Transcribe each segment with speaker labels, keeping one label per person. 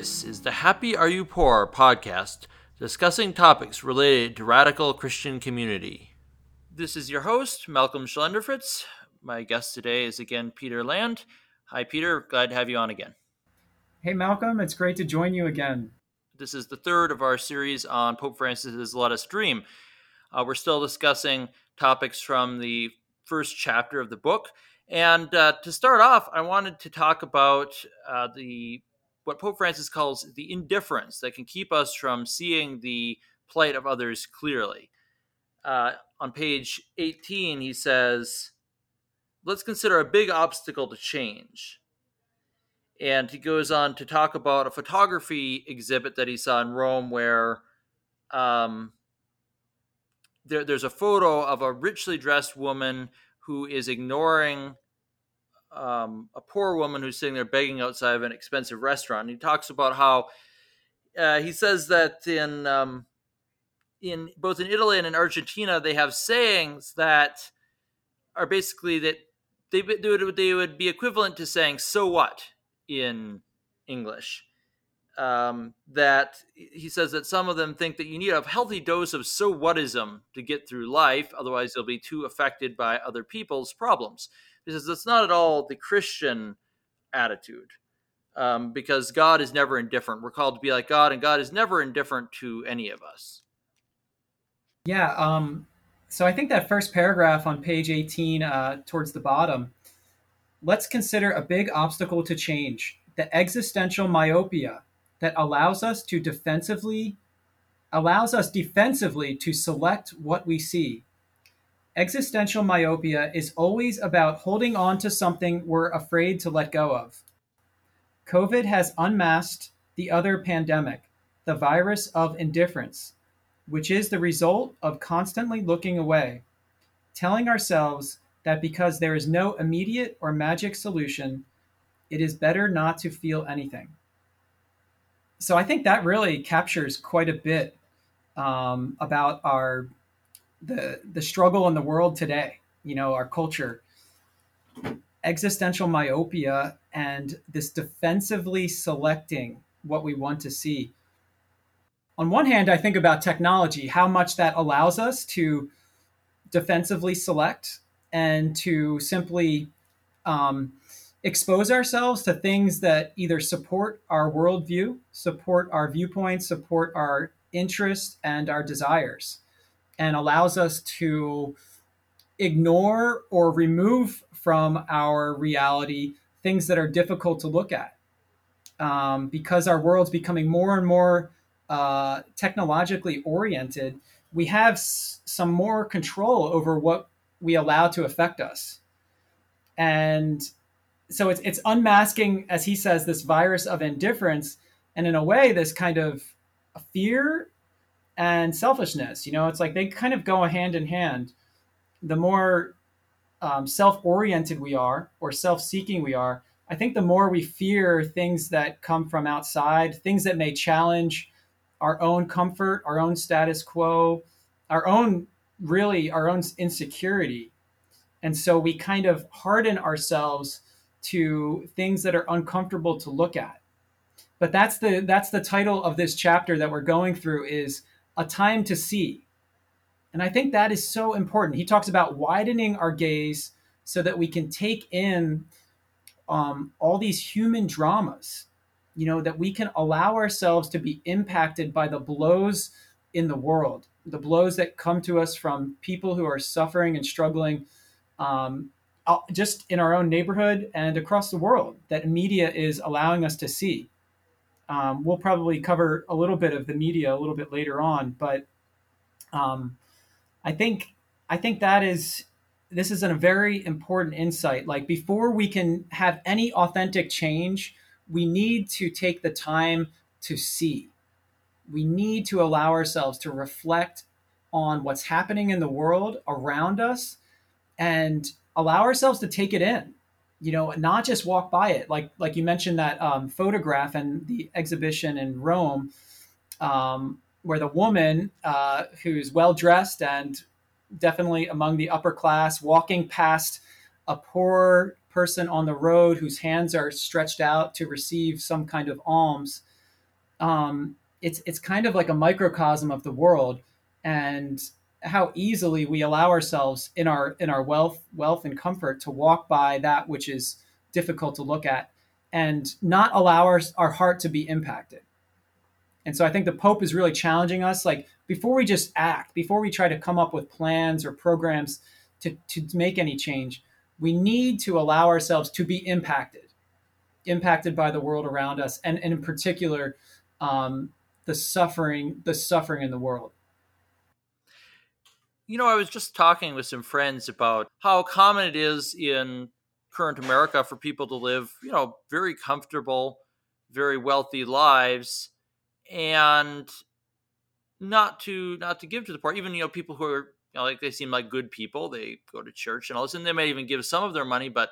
Speaker 1: This is the Happy Are You Poor podcast discussing topics related to radical Christian community. This is your host, Malcolm Schlenderfritz. My guest today is again Peter Land. Hi, Peter. Glad to have you on again.
Speaker 2: Hey, Malcolm. It's great to join you again.
Speaker 1: This is the third of our series on Pope Francis's Let Us Dream. Uh, we're still discussing topics from the first chapter of the book. And uh, to start off, I wanted to talk about uh, the what Pope Francis calls the indifference that can keep us from seeing the plight of others clearly. Uh, on page 18, he says, Let's consider a big obstacle to change. And he goes on to talk about a photography exhibit that he saw in Rome where um, there, there's a photo of a richly dressed woman who is ignoring um, a poor woman who's sitting there begging outside of an expensive restaurant. And he talks about how uh, he says that in um, in both in Italy and in Argentina they have sayings that are basically that they, would they would be equivalent to saying "so what" in English. Um, that he says that some of them think that you need a healthy dose of so whatism to get through life, otherwise you'll be too affected by other people's problems because it's not at all the Christian attitude. Um, because God is never indifferent. We're called to be like God, and God is never indifferent to any of us.
Speaker 2: Yeah. Um, so I think that first paragraph on page 18, uh, towards the bottom, let's consider a big obstacle to change the existential myopia that allows us to defensively allows us defensively to select what we see Existential myopia is always about holding on to something we're afraid to let go of. COVID has unmasked the other pandemic, the virus of indifference, which is the result of constantly looking away, telling ourselves that because there is no immediate or magic solution, it is better not to feel anything. So I think that really captures quite a bit um, about our the the struggle in the world today you know our culture. Existential myopia and this defensively selecting what we want to see. On one hand i think about technology how much that allows us to defensively select and to simply um, expose ourselves to things that either support our worldview support our viewpoints support our interests and our desires and allows us to ignore or remove from our reality things that are difficult to look at. Um, because our world's becoming more and more uh, technologically oriented, we have s- some more control over what we allow to affect us. And so it's, it's unmasking, as he says, this virus of indifference, and in a way, this kind of fear and selfishness. You know, it's like they kind of go hand in hand. The more um, self-oriented we are or self-seeking we are, I think the more we fear things that come from outside, things that may challenge our own comfort, our own status quo, our own really our own insecurity. And so we kind of harden ourselves to things that are uncomfortable to look at. But that's the that's the title of this chapter that we're going through is a time to see. And I think that is so important. He talks about widening our gaze so that we can take in um, all these human dramas, you know, that we can allow ourselves to be impacted by the blows in the world, the blows that come to us from people who are suffering and struggling um, just in our own neighborhood and across the world that media is allowing us to see. Um, we'll probably cover a little bit of the media a little bit later on, but um, I think I think that is this is a very important insight. Like before we can have any authentic change, we need to take the time to see. We need to allow ourselves to reflect on what's happening in the world around us and allow ourselves to take it in you know, not just walk by it. Like like you mentioned that um, photograph and the exhibition in Rome, um, where the woman uh, who's well dressed and definitely among the upper class, walking past a poor person on the road whose hands are stretched out to receive some kind of alms, um, it's it's kind of like a microcosm of the world and how easily we allow ourselves in our in our wealth wealth and comfort to walk by that which is difficult to look at and not allow our, our heart to be impacted. And so i think the pope is really challenging us like before we just act before we try to come up with plans or programs to, to make any change we need to allow ourselves to be impacted impacted by the world around us and, and in particular um, the suffering the suffering in the world
Speaker 1: you know i was just talking with some friends about how common it is in current america for people to live you know very comfortable very wealthy lives and not to not to give to the poor even you know people who are you know, like they seem like good people they go to church and all this and they may even give some of their money but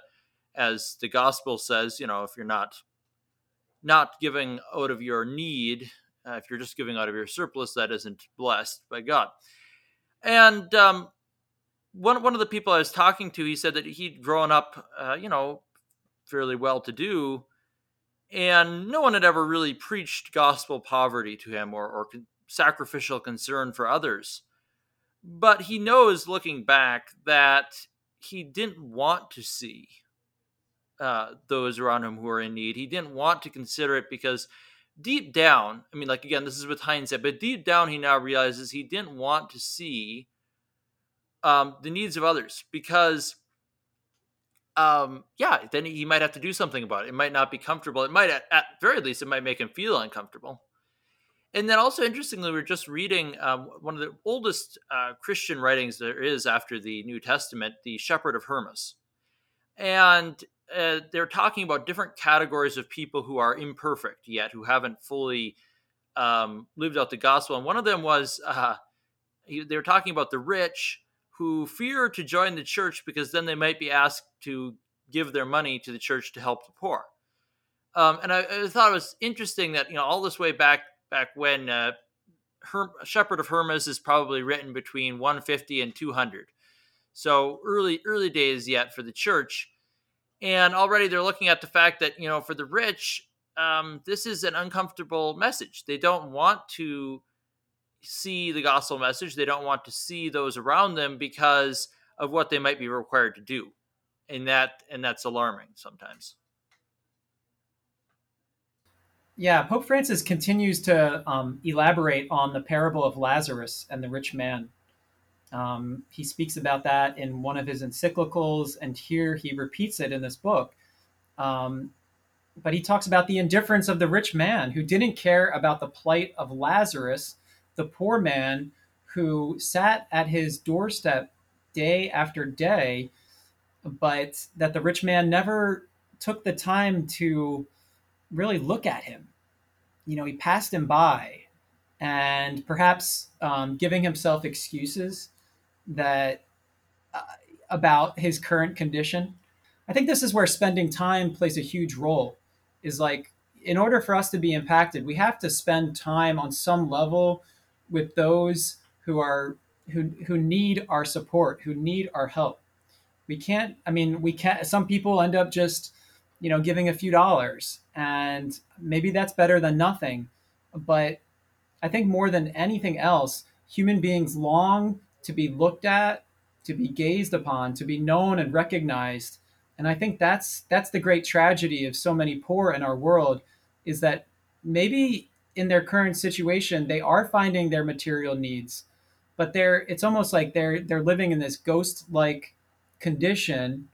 Speaker 1: as the gospel says you know if you're not not giving out of your need uh, if you're just giving out of your surplus, that isn't blessed by God. And um, one one of the people I was talking to, he said that he'd grown up, uh, you know, fairly well to do, and no one had ever really preached gospel poverty to him or, or con- sacrificial concern for others. But he knows, looking back, that he didn't want to see uh, those around him who were in need. He didn't want to consider it because deep down, I mean, like again, this is with hindsight, but deep down, he now realizes he didn't want to see um, the needs of others because, um, yeah, then he might have to do something about it. It might not be comfortable. It might, at, at very least, it might make him feel uncomfortable. And then also, interestingly, we are just reading um, one of the oldest uh, Christian writings there is after the New Testament, the Shepherd of Hermas. And uh, they're talking about different categories of people who are imperfect yet, who haven't fully um, lived out the gospel. And one of them was uh, they were talking about the rich who fear to join the church because then they might be asked to give their money to the church to help the poor. Um, and I, I, thought it was interesting that you know all this way back back when uh, Her- Shepherd of Hermas is probably written between 150 and 200, so early early days yet for the church and already they're looking at the fact that you know for the rich um, this is an uncomfortable message. They don't want to see the gospel message. They don't want to see those around them because of what they might be required to do and that and that's alarming sometimes.
Speaker 2: Yeah pope francis continues to um, elaborate on the parable of lazarus and the rich man um, he speaks about that in one of his encyclicals, and here he repeats it in this book. Um, but he talks about the indifference of the rich man who didn't care about the plight of Lazarus, the poor man who sat at his doorstep day after day, but that the rich man never took the time to really look at him. You know, he passed him by and perhaps um, giving himself excuses that uh, about his current condition. I think this is where spending time plays a huge role. Is like in order for us to be impacted, we have to spend time on some level with those who are who who need our support, who need our help. We can't. I mean, we can't. Some people end up just you know giving a few dollars, and maybe that's better than nothing. But I think more than anything else, human beings long to be looked at, to be gazed upon, to be known and recognized. And I think that's that's the great tragedy of so many poor in our world is that maybe in their current situation they are finding their material needs, but they're it's almost like they're they're living in this ghost-like condition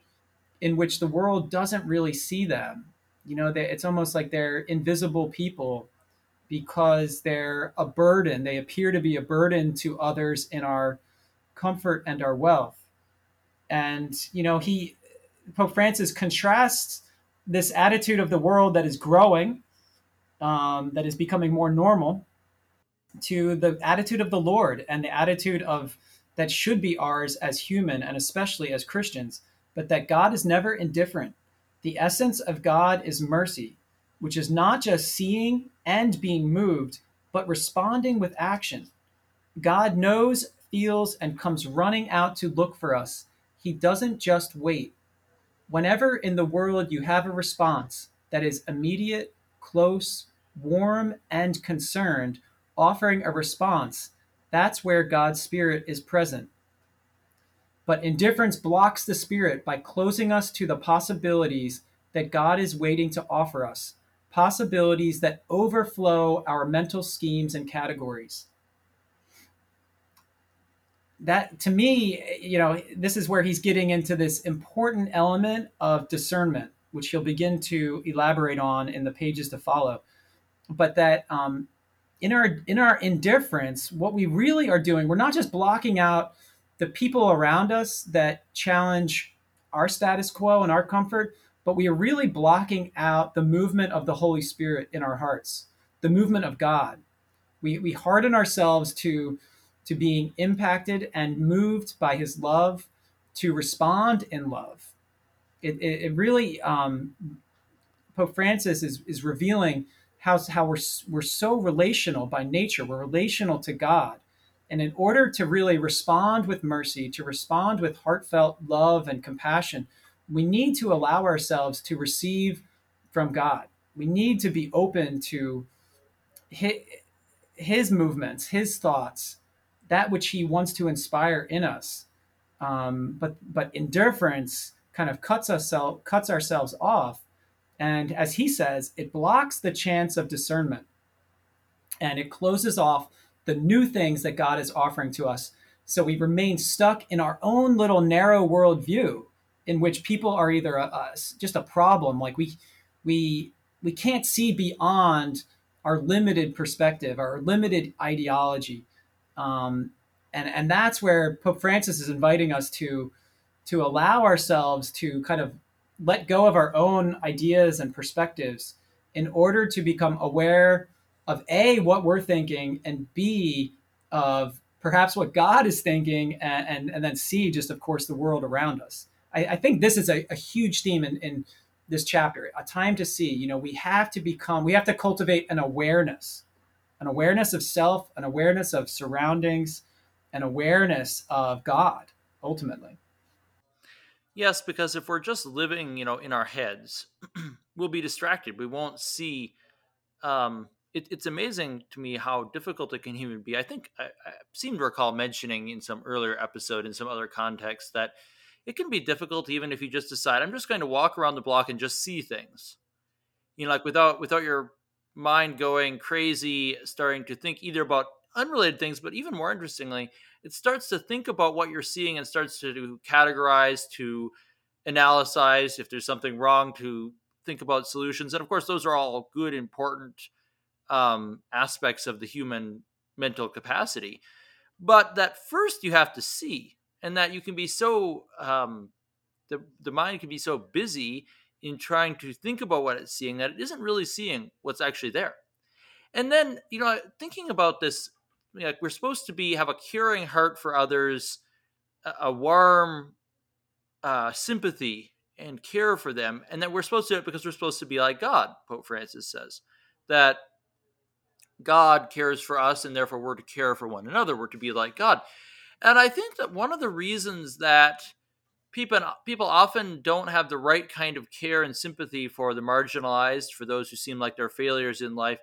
Speaker 2: in which the world doesn't really see them. You know, they, it's almost like they're invisible people because they're a burden. They appear to be a burden to others in our comfort and our wealth. And, you know, he, Pope Francis contrasts this attitude of the world that is growing, um, that is becoming more normal, to the attitude of the Lord and the attitude of that should be ours as human and especially as Christians, but that God is never indifferent. The essence of God is mercy, which is not just seeing and being moved, but responding with action. God knows feels, and comes running out to look for us. He doesn't just wait. Whenever in the world you have a response that is immediate, close, warm and concerned, offering a response, that's where God's Spirit is present. But indifference blocks the Spirit by closing us to the possibilities that God is waiting to offer us, possibilities that overflow our mental schemes and categories. That to me, you know, this is where he's getting into this important element of discernment, which he'll begin to elaborate on in the pages to follow. But that um, in our in our indifference, what we really are doing, we're not just blocking out the people around us that challenge our status quo and our comfort, but we are really blocking out the movement of the Holy Spirit in our hearts, the movement of God. We, we harden ourselves to, to being impacted and moved by His love to respond in love. It, it, it really, um, Pope Francis is, is revealing how, how we're, we're so relational by nature. We're relational to God. And in order to really respond with mercy, to respond with heartfelt love and compassion, we need to allow ourselves to receive from God. We need to be open to his, his movements, his thoughts, that which he wants to inspire in us. Um, but but indifference kind of cuts us cuts ourselves off, and as he says, it blocks the chance of discernment, and it closes off the new things that God is offering to us. So we remain stuck in our own little narrow worldview in which people are either a, a, just a problem like we we we can't see beyond our limited perspective our limited ideology um, and and that's where pope francis is inviting us to to allow ourselves to kind of let go of our own ideas and perspectives in order to become aware of a what we're thinking and b of perhaps what god is thinking and and, and then c just of course the world around us. I, I think this is a, a huge theme in, in this chapter a time to see. You know we have to become we have to cultivate an awareness an awareness of self an awareness of surroundings an awareness of god ultimately.
Speaker 1: Yes because if we're just living you know in our heads we'll be distracted. We won't see um it, it's amazing to me how difficult it can even be. I think I, I seem to recall mentioning in some earlier episode in some other context that it can be difficult even if you just decide i'm just going to walk around the block and just see things. You know like without without your mind going crazy starting to think either about unrelated things but even more interestingly it starts to think about what you're seeing and starts to categorize to analyze if there's something wrong to think about solutions. And of course those are all good important um, aspects of the human mental capacity. But that first you have to see and that you can be so um, the the mind can be so busy in trying to think about what it's seeing that it isn't really seeing what's actually there. And then you know, thinking about this, like we're supposed to be have a caring heart for others, a, warm uh, sympathy and care for them, and that we're supposed to do it because we're supposed to be like God. Pope Francis says that God cares for us, and therefore we're to care for one another. We're to be like God. And I think that one of the reasons that people people often don't have the right kind of care and sympathy for the marginalized, for those who seem like they're failures in life,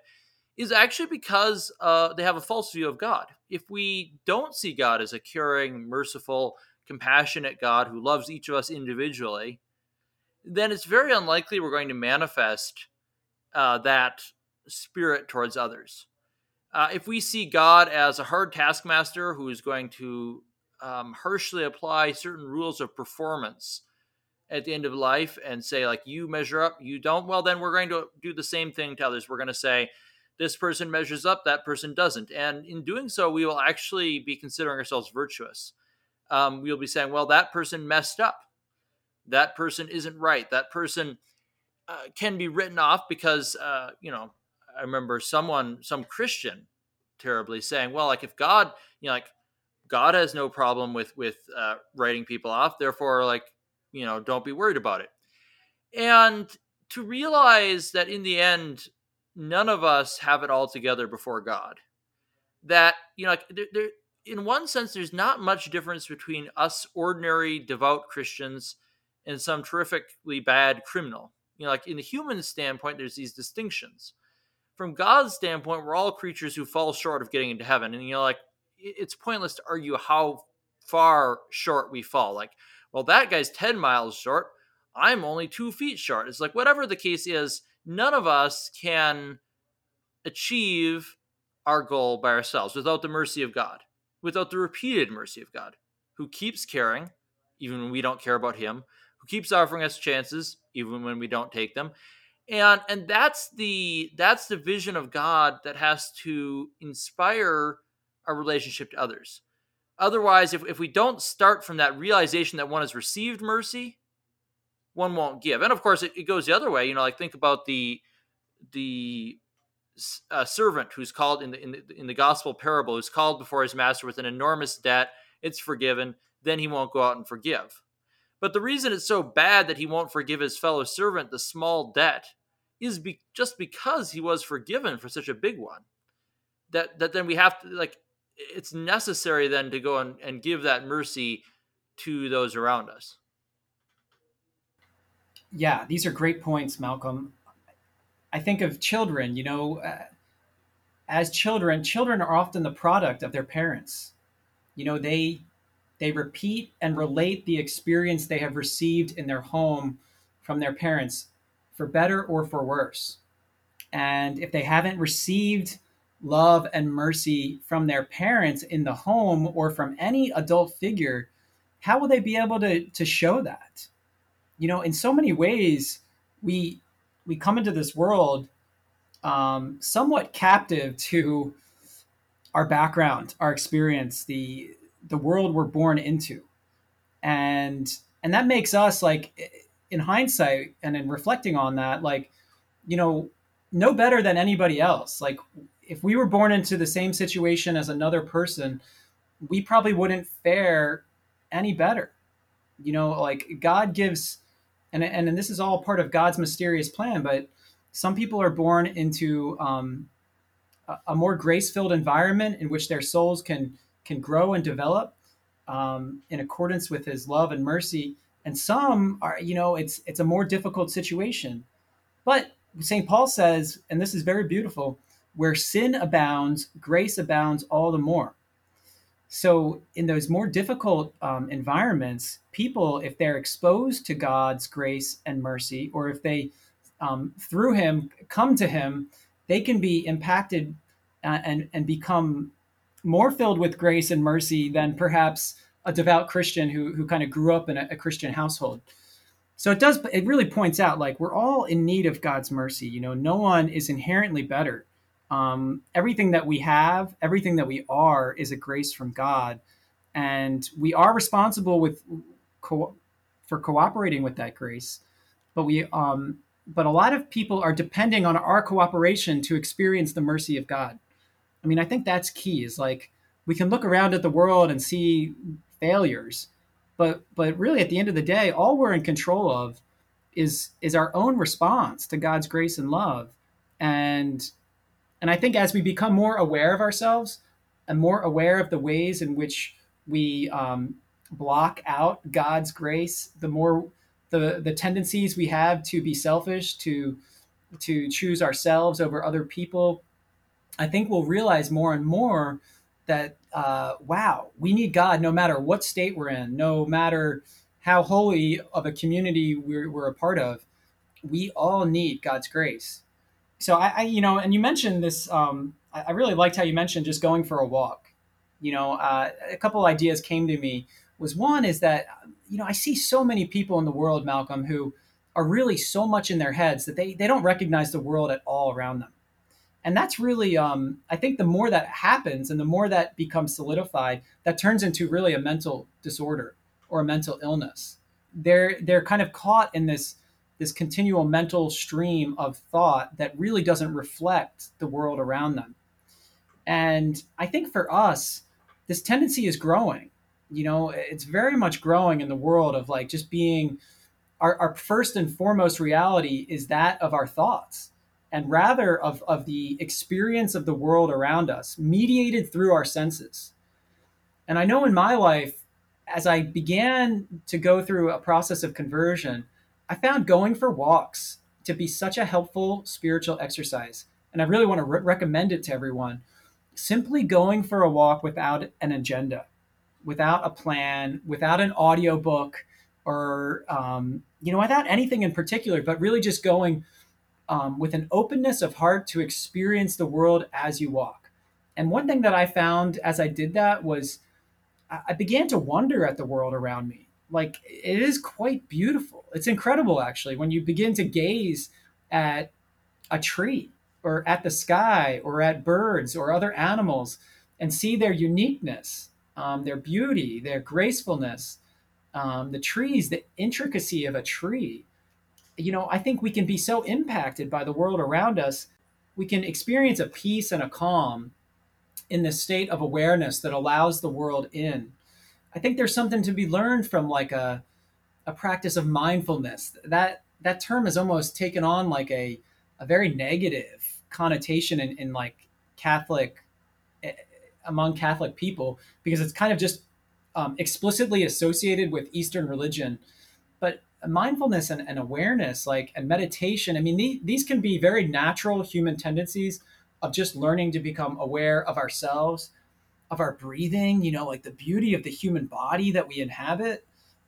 Speaker 1: is actually because uh, they have a false view of God. If we don't see God as a caring, merciful, compassionate God who loves each of us individually, then it's very unlikely we're going to manifest uh, that spirit towards others. Uh, if we see God as a hard taskmaster who is going to um, harshly apply certain rules of performance at the end of life and say, like, you measure up, you don't, well, then we're going to do the same thing to others. We're going to say, this person measures up, that person doesn't. And in doing so, we will actually be considering ourselves virtuous. Um, we'll be saying, well, that person messed up. That person isn't right. That person uh, can be written off because, uh, you know, I remember someone, some Christian, terribly saying, "Well, like if God, you know, like God has no problem with with uh, writing people off, therefore, like you know, don't be worried about it." And to realize that in the end, none of us have it all together before God. That you know, like there, there in one sense, there's not much difference between us ordinary devout Christians and some terrifically bad criminal. You know, like in the human standpoint, there's these distinctions from God's standpoint, we're all creatures who fall short of getting into heaven. And you know, like it's pointless to argue how far short we fall. Like, well, that guy's 10 miles short. I'm only two feet short. It's like, whatever the case is, none of us can achieve our goal by ourselves without the mercy of God, without the repeated mercy of God, who keeps caring, even when we don't care about Him, who keeps offering us chances, even when we don't take them. And and that's the that's the vision of God that has to inspire our relationship to others. Otherwise, if, if we don't start from that realization that one has received mercy, one won't give. And of course, it, it goes the other way. You know, like think about the the uh, servant who's called in the, in the in the gospel parable who's called before his master with an enormous debt. It's forgiven. Then he won't go out and forgive. But the reason it's so bad that he won't forgive his fellow servant the small debt is be- just because he was forgiven for such a big one. That that then we have to like it's necessary then to go and, and give that mercy to those around us.
Speaker 2: Yeah, these are great points, Malcolm. I think of children, you know, uh, as children, children are often the product of their parents. You know, they they repeat and relate the experience they have received in their home from their parents for better or for worse. And if they haven't received love and mercy from their parents in the home or from any adult figure, how will they be able to, to show that? You know, in so many ways, we we come into this world um, somewhat captive to our background, our experience, the the world we're born into, and and that makes us like, in hindsight and in reflecting on that, like, you know, no better than anybody else. Like if we were born into the same situation as another person, we probably wouldn't fare any better. You know, like God gives, and and, and this is all part of God's mysterious plan. But some people are born into um, a, a, more grace-filled environment in which their souls can can grow and develop um, in accordance with His love and mercy. And some are, you know, it's it's a more difficult situation. But St. Paul says, and this is very beautiful where sin abounds, grace abounds all the more. So, in those more difficult um, environments, people, if they're exposed to God's grace and mercy, or if they, um, through Him, come to Him, they can be impacted uh, and, and become more filled with grace and mercy than perhaps a devout Christian who, who kind of grew up in a, a Christian household. So it does, it really points out like we're all in need of God's mercy. You know, no one is inherently better um, everything that we have, everything that we are, is a grace from God, and we are responsible with co- for cooperating with that grace. But we, um, but a lot of people are depending on our cooperation to experience the mercy of God. I mean, I think that's key. Is like we can look around at the world and see failures, but but really at the end of the day, all we're in control of is is our own response to God's grace and love, and and I think as we become more aware of ourselves and more aware of the ways in which we um, block out God's grace, the more the the tendencies we have to be selfish, to to choose ourselves over other people, I think we'll realize more and more that uh, wow, we need God no matter what state we're in, no matter how holy of a community we're, we're a part of. We all need God's grace so I, I, you know, and you mentioned this. Um, I, I, really liked how you mentioned just going for a walk. You know, uh, a couple ideas came to me. Was one is that you know I see so many people in the world, Malcolm, who are really so much in their heads that they they don't recognize the world at all around them, and that's really um, I think the more that happens and the more that becomes solidified, that turns into really a mental disorder or a mental illness. They're they're kind of caught in this this continual mental stream of thought that really doesn't reflect the world around them. And I think for us, this tendency is growing. You know, it's very much growing in the world of like just being our, our first and foremost reality is that of our thoughts and rather of, of the experience of the world around us, mediated through our senses. And I know in my life, as I began to go through a process of conversion, I found going for walks to be such a helpful spiritual exercise. and I really want to re- recommend it to everyone. Simply going for a walk without an agenda, without a plan, without an audiobook, or um, you know, without anything in particular, but really just going um, with an openness of heart to experience the world as you walk. And one thing that I found as I did that was I began to wonder at the world around me. Like it is quite beautiful. It's incredible, actually, when you begin to gaze at a tree or at the sky or at birds or other animals and see their uniqueness, um, their beauty, their gracefulness, um, the trees, the intricacy of a tree. You know, I think we can be so impacted by the world around us. We can experience a peace and a calm in this state of awareness that allows the world in. I think there's something to be learned from like a a practice of mindfulness. That that term has almost taken on like a a very negative connotation in, in like Catholic eh, among Catholic people because it's kind of just um, explicitly associated with Eastern religion. But mindfulness and, and awareness, like and meditation, I mean, the, these can be very natural human tendencies of just learning to become aware of ourselves, of our breathing, you know, like the beauty of the human body that we inhabit,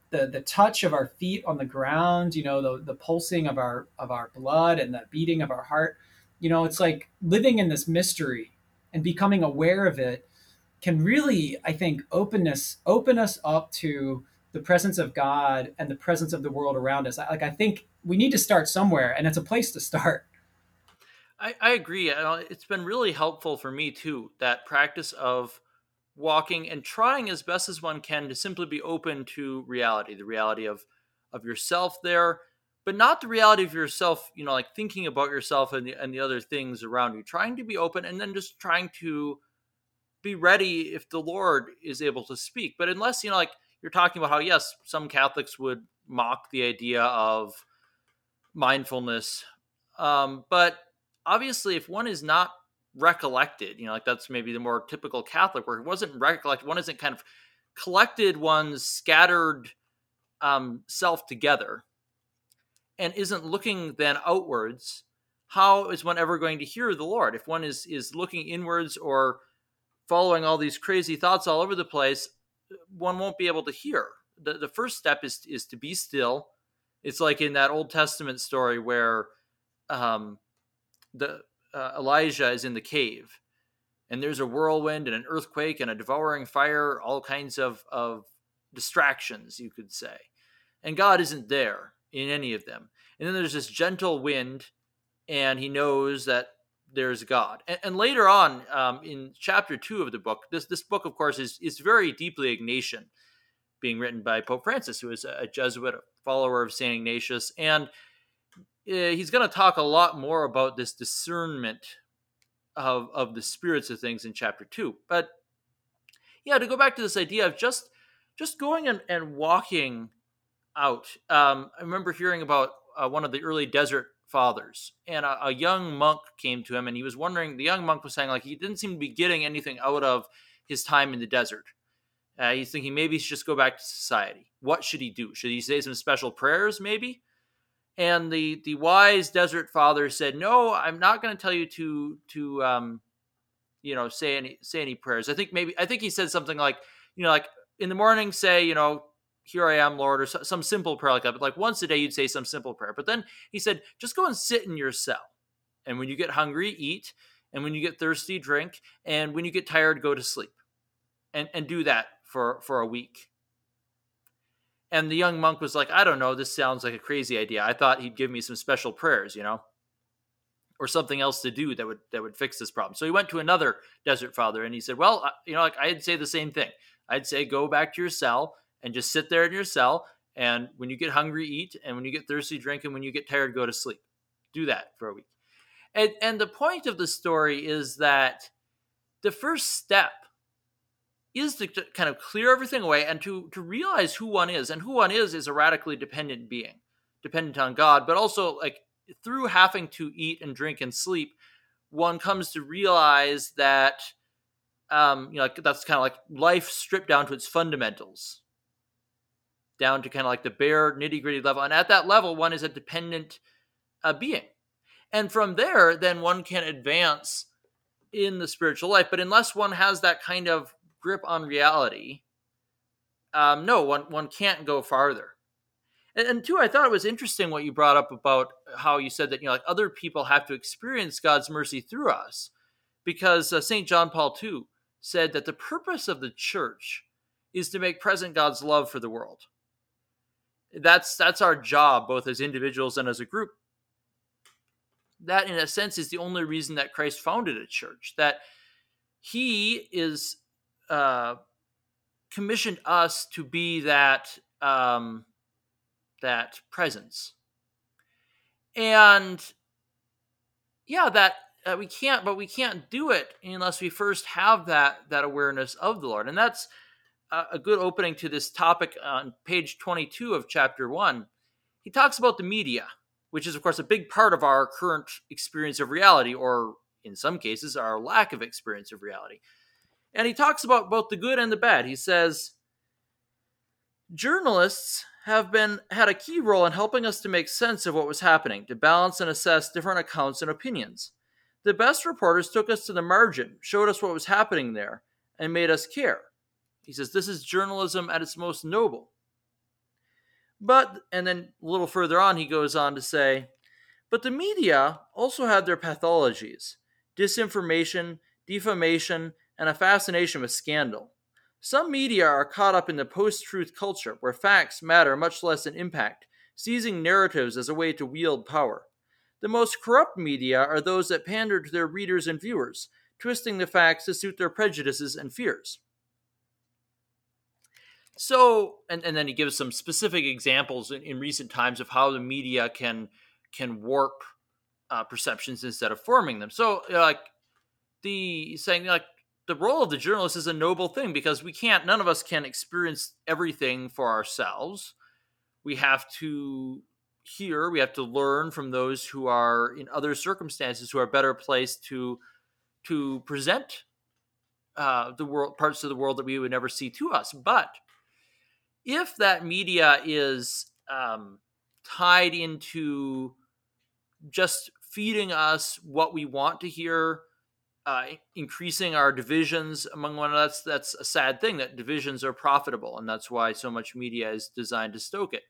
Speaker 2: the the touch of our feet on the ground, you know, the the pulsing of our of our blood and the beating of our heart. You know, it's like living in this mystery and becoming aware of it can really, I think, openness open us up to the presence of God and the presence of the world around us. Like I think we need to start somewhere, and it's a place to start.
Speaker 1: I, I agree. Uh, it's been really helpful for me too. That practice of walking and trying as best as one can to simply be open to reality, the reality of of yourself there, but not the reality of yourself, you know, like thinking about yourself and the, and the other things around you, trying to be open and then just trying to be ready if the Lord is able to speak. But unless, you know, like you're talking about how, yes, some Catholics would mock the idea of mindfulness. Um, but obviously, if one is not recollected. You know, like that's maybe the more typical Catholic where it wasn't recollected. One isn't kind of collected one's scattered um, self together and isn't looking then outwards. How is one ever going to hear the Lord if one is is looking inwards or following all these crazy thoughts all over the place? One won't be able to hear. The, the first step is is to be still. It's like in that Old Testament story where um, the uh, Elijah is in the cave, and there's a whirlwind and an earthquake and a devouring fire, all kinds of of distractions, you could say, and God isn't there in any of them. And then there's this gentle wind, and he knows that there's God. And, and later on, um, in chapter two of the book, this this book, of course, is is very deeply Ignatian, being written by Pope Francis, who is a Jesuit follower of Saint Ignatius, and he's going to talk a lot more about this discernment of of the spirits of things in chapter two. But yeah, to go back to this idea of just just going and, and walking out. Um, I remember hearing about uh, one of the early desert fathers, and a, a, young monk came to him, and he was wondering. The young monk was saying like he didn't seem to be getting anything out of his time in the desert. Uh, he's thinking maybe he should just go back to society. What should he do? Should he say some special prayers, maybe? And the the wise desert father said, "No, I'm not going to tell you to to um, you know say any say any prayers. I think maybe I think he said something like you know like in the morning say you know here I am, Lord, or some simple prayer like that. But like once a day, you'd say some simple prayer. But then he said, just go and sit in your cell. And when you get hungry, eat. And when you get thirsty, drink. And when you get tired, go to sleep. And, and do that for, for a week. And the young monk was like, I don't know, this sounds like a crazy idea. I thought he'd give me some special prayers, you know, or something else to do that would that would fix this problem. So he went to another desert father and he said, Well, you know, like I'd say the same thing. I'd say go back to your cell and just sit there in your cell. And when you get hungry, eat. And when you get thirsty, drink. And when you get tired, go to sleep. Do that for a week. And, and the point of the story is that the first step is to, to kind of clear everything away and to to realize who one is. And who one is is a radically dependent being dependent on god. But also like through having to eat and drink and sleep one comes to realize that um you know like, that's kind of like life stripped down to its fundamentals. Down to kind of like the bare nitty gritty level. And at that level one is a dependent uh, being. And from there, then one can advance in the spiritual life. But unless one has that kind of grip on reality, um, no, one one can't go farther. And, and two, I thought it was interesting what you brought up about how you said that you know like other people have to experience God's mercy through us, because uh, Saint John Paul II said that the purpose of the church is to make present God's love for the world. That's that's our job, both as individuals and as a group. That, in a sense, is the only reason that Christ founded a church. That He is uh, commissioned us to be that um, that presence, and yeah, that uh, we can't, but we can't do it unless we first have that that awareness of the Lord, and that's a good opening to this topic on page 22 of chapter 1. He talks about the media, which is, of course, a big part of our current experience of reality, or in some cases, our lack of experience of reality. And he talks about both the good and the bad. He says, Journalists have been had a key role in helping us to make sense of what was happening, to balance and assess different accounts and opinions. The best reporters took us to the margin, showed us what was happening there, and made us care. He says, This is journalism at its most noble. But, and then a little further on, he goes on to say, But the media also have their pathologies disinformation, defamation, and a fascination with scandal. Some media are caught up in the post truth culture where facts matter much less than impact, seizing narratives as a way to wield power. The most corrupt media are those that pander to their readers and viewers, twisting the facts to suit their prejudices and fears. So, and, and then he gives some specific examples in, in recent times of how the media can can warp uh, perceptions instead of forming them. So, like the saying, like the role of the journalist is a noble thing because we can't, none of us can experience everything for ourselves. We have to hear, we have to learn from those who are in other circumstances who are better placed to to present uh, the world parts of the world that we would never see to us. But if that media is um, tied into just feeding us what we want to hear, uh, increasing our divisions among one another, that's, that's a sad thing that divisions are profitable. And that's why so much media is designed to stoke it.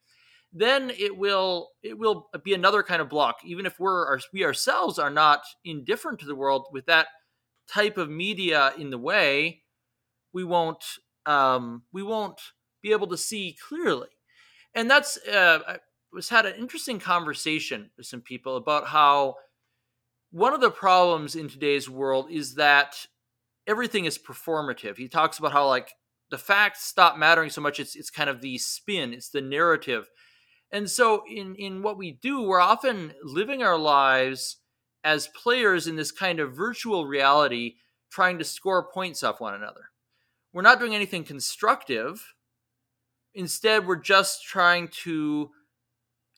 Speaker 1: Then it will it will be another kind of block. Even if we're our, we ourselves are not indifferent to the world, with that type of media in the way, we won't um, we won't be able to see clearly. And that's uh, I was had an interesting conversation with some people about how one of the problems in today's world is that everything is performative. He talks about how like the facts stop mattering so much. It's it's kind of the spin, it's the narrative. And so in in what we do, we're often living our lives as players in this kind of virtual reality, trying to score points off one another. We're not doing anything constructive Instead, we're just trying to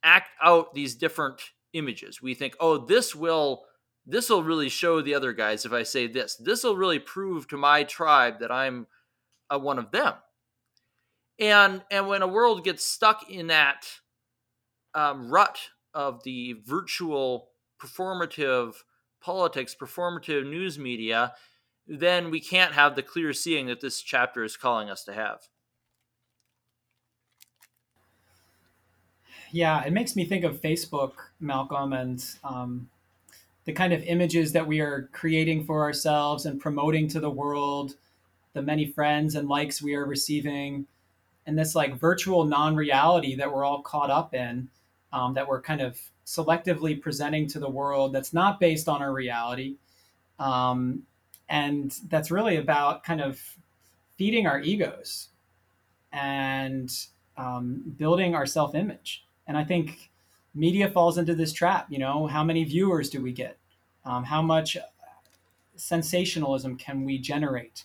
Speaker 1: act out these different images. We think, oh, this will this will really show the other guys if I say this. This will really prove to my tribe that I'm a, one of them. And and when a world gets stuck in that um, rut of the virtual performative politics, performative news media, then we can't have the clear seeing that this chapter is calling us to have.
Speaker 2: yeah, it makes me think of Facebook, Malcolm, and um, the kind of images that we are creating for ourselves and promoting to the world, the many friends and likes we are receiving, and this like virtual non-reality that we're all caught up in, um, that we're kind of selectively presenting to the world that's not based on our reality, um, and that's really about kind of feeding our egos and um, building our self-image. And I think media falls into this trap. You know, how many viewers do we get? Um, how much sensationalism can we generate?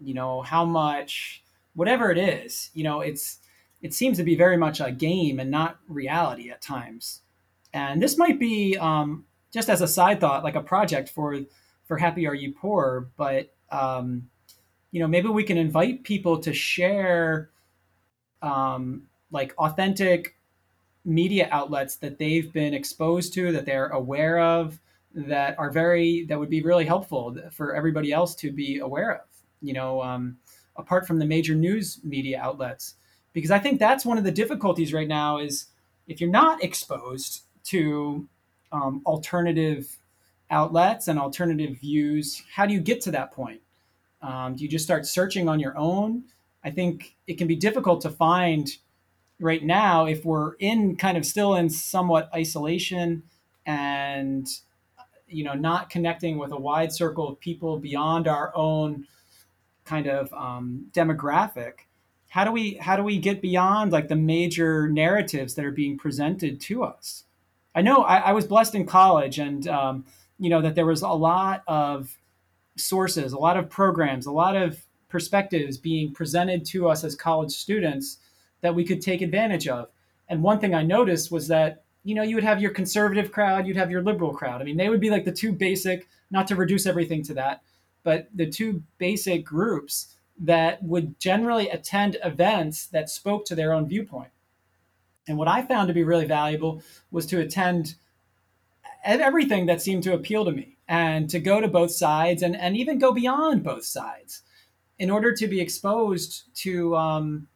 Speaker 2: You know, how much, whatever it is, you know, it's, it seems to be very much a game and not reality at times. And this might be um, just as a side thought, like a project for, for Happy Are You Poor, but, um, you know, maybe we can invite people to share um, like authentic media outlets that they've been exposed to, that they're aware of, that are very that would be really helpful for everybody else to be aware of. You know, um, apart from the major news media outlets, because I think that's one of the difficulties right now is if you're not exposed to um, alternative outlets and alternative views, how do you get to that point? Um, do you just start searching on your own? I think it can be difficult to find right now if we're in kind of still in somewhat isolation and you know not connecting with a wide circle of people beyond our own kind of um, demographic how do we how do we get beyond like the major narratives that are being presented to us? I know i, I was blessed in college and um, you know that there was a lot of sources a lot of programs a lot of perspectives being presented to us as college students that we could take advantage of. And one thing I noticed was that, you know, you would have your conservative crowd, you'd have your liberal crowd. I mean, they would be like the two basic, not to reduce everything to that, but the two basic groups that would generally attend events that spoke to their own viewpoint. And what I found to be really valuable was to attend everything that seemed to appeal to me and to go to both sides and, and even go beyond both sides in order to be exposed to um,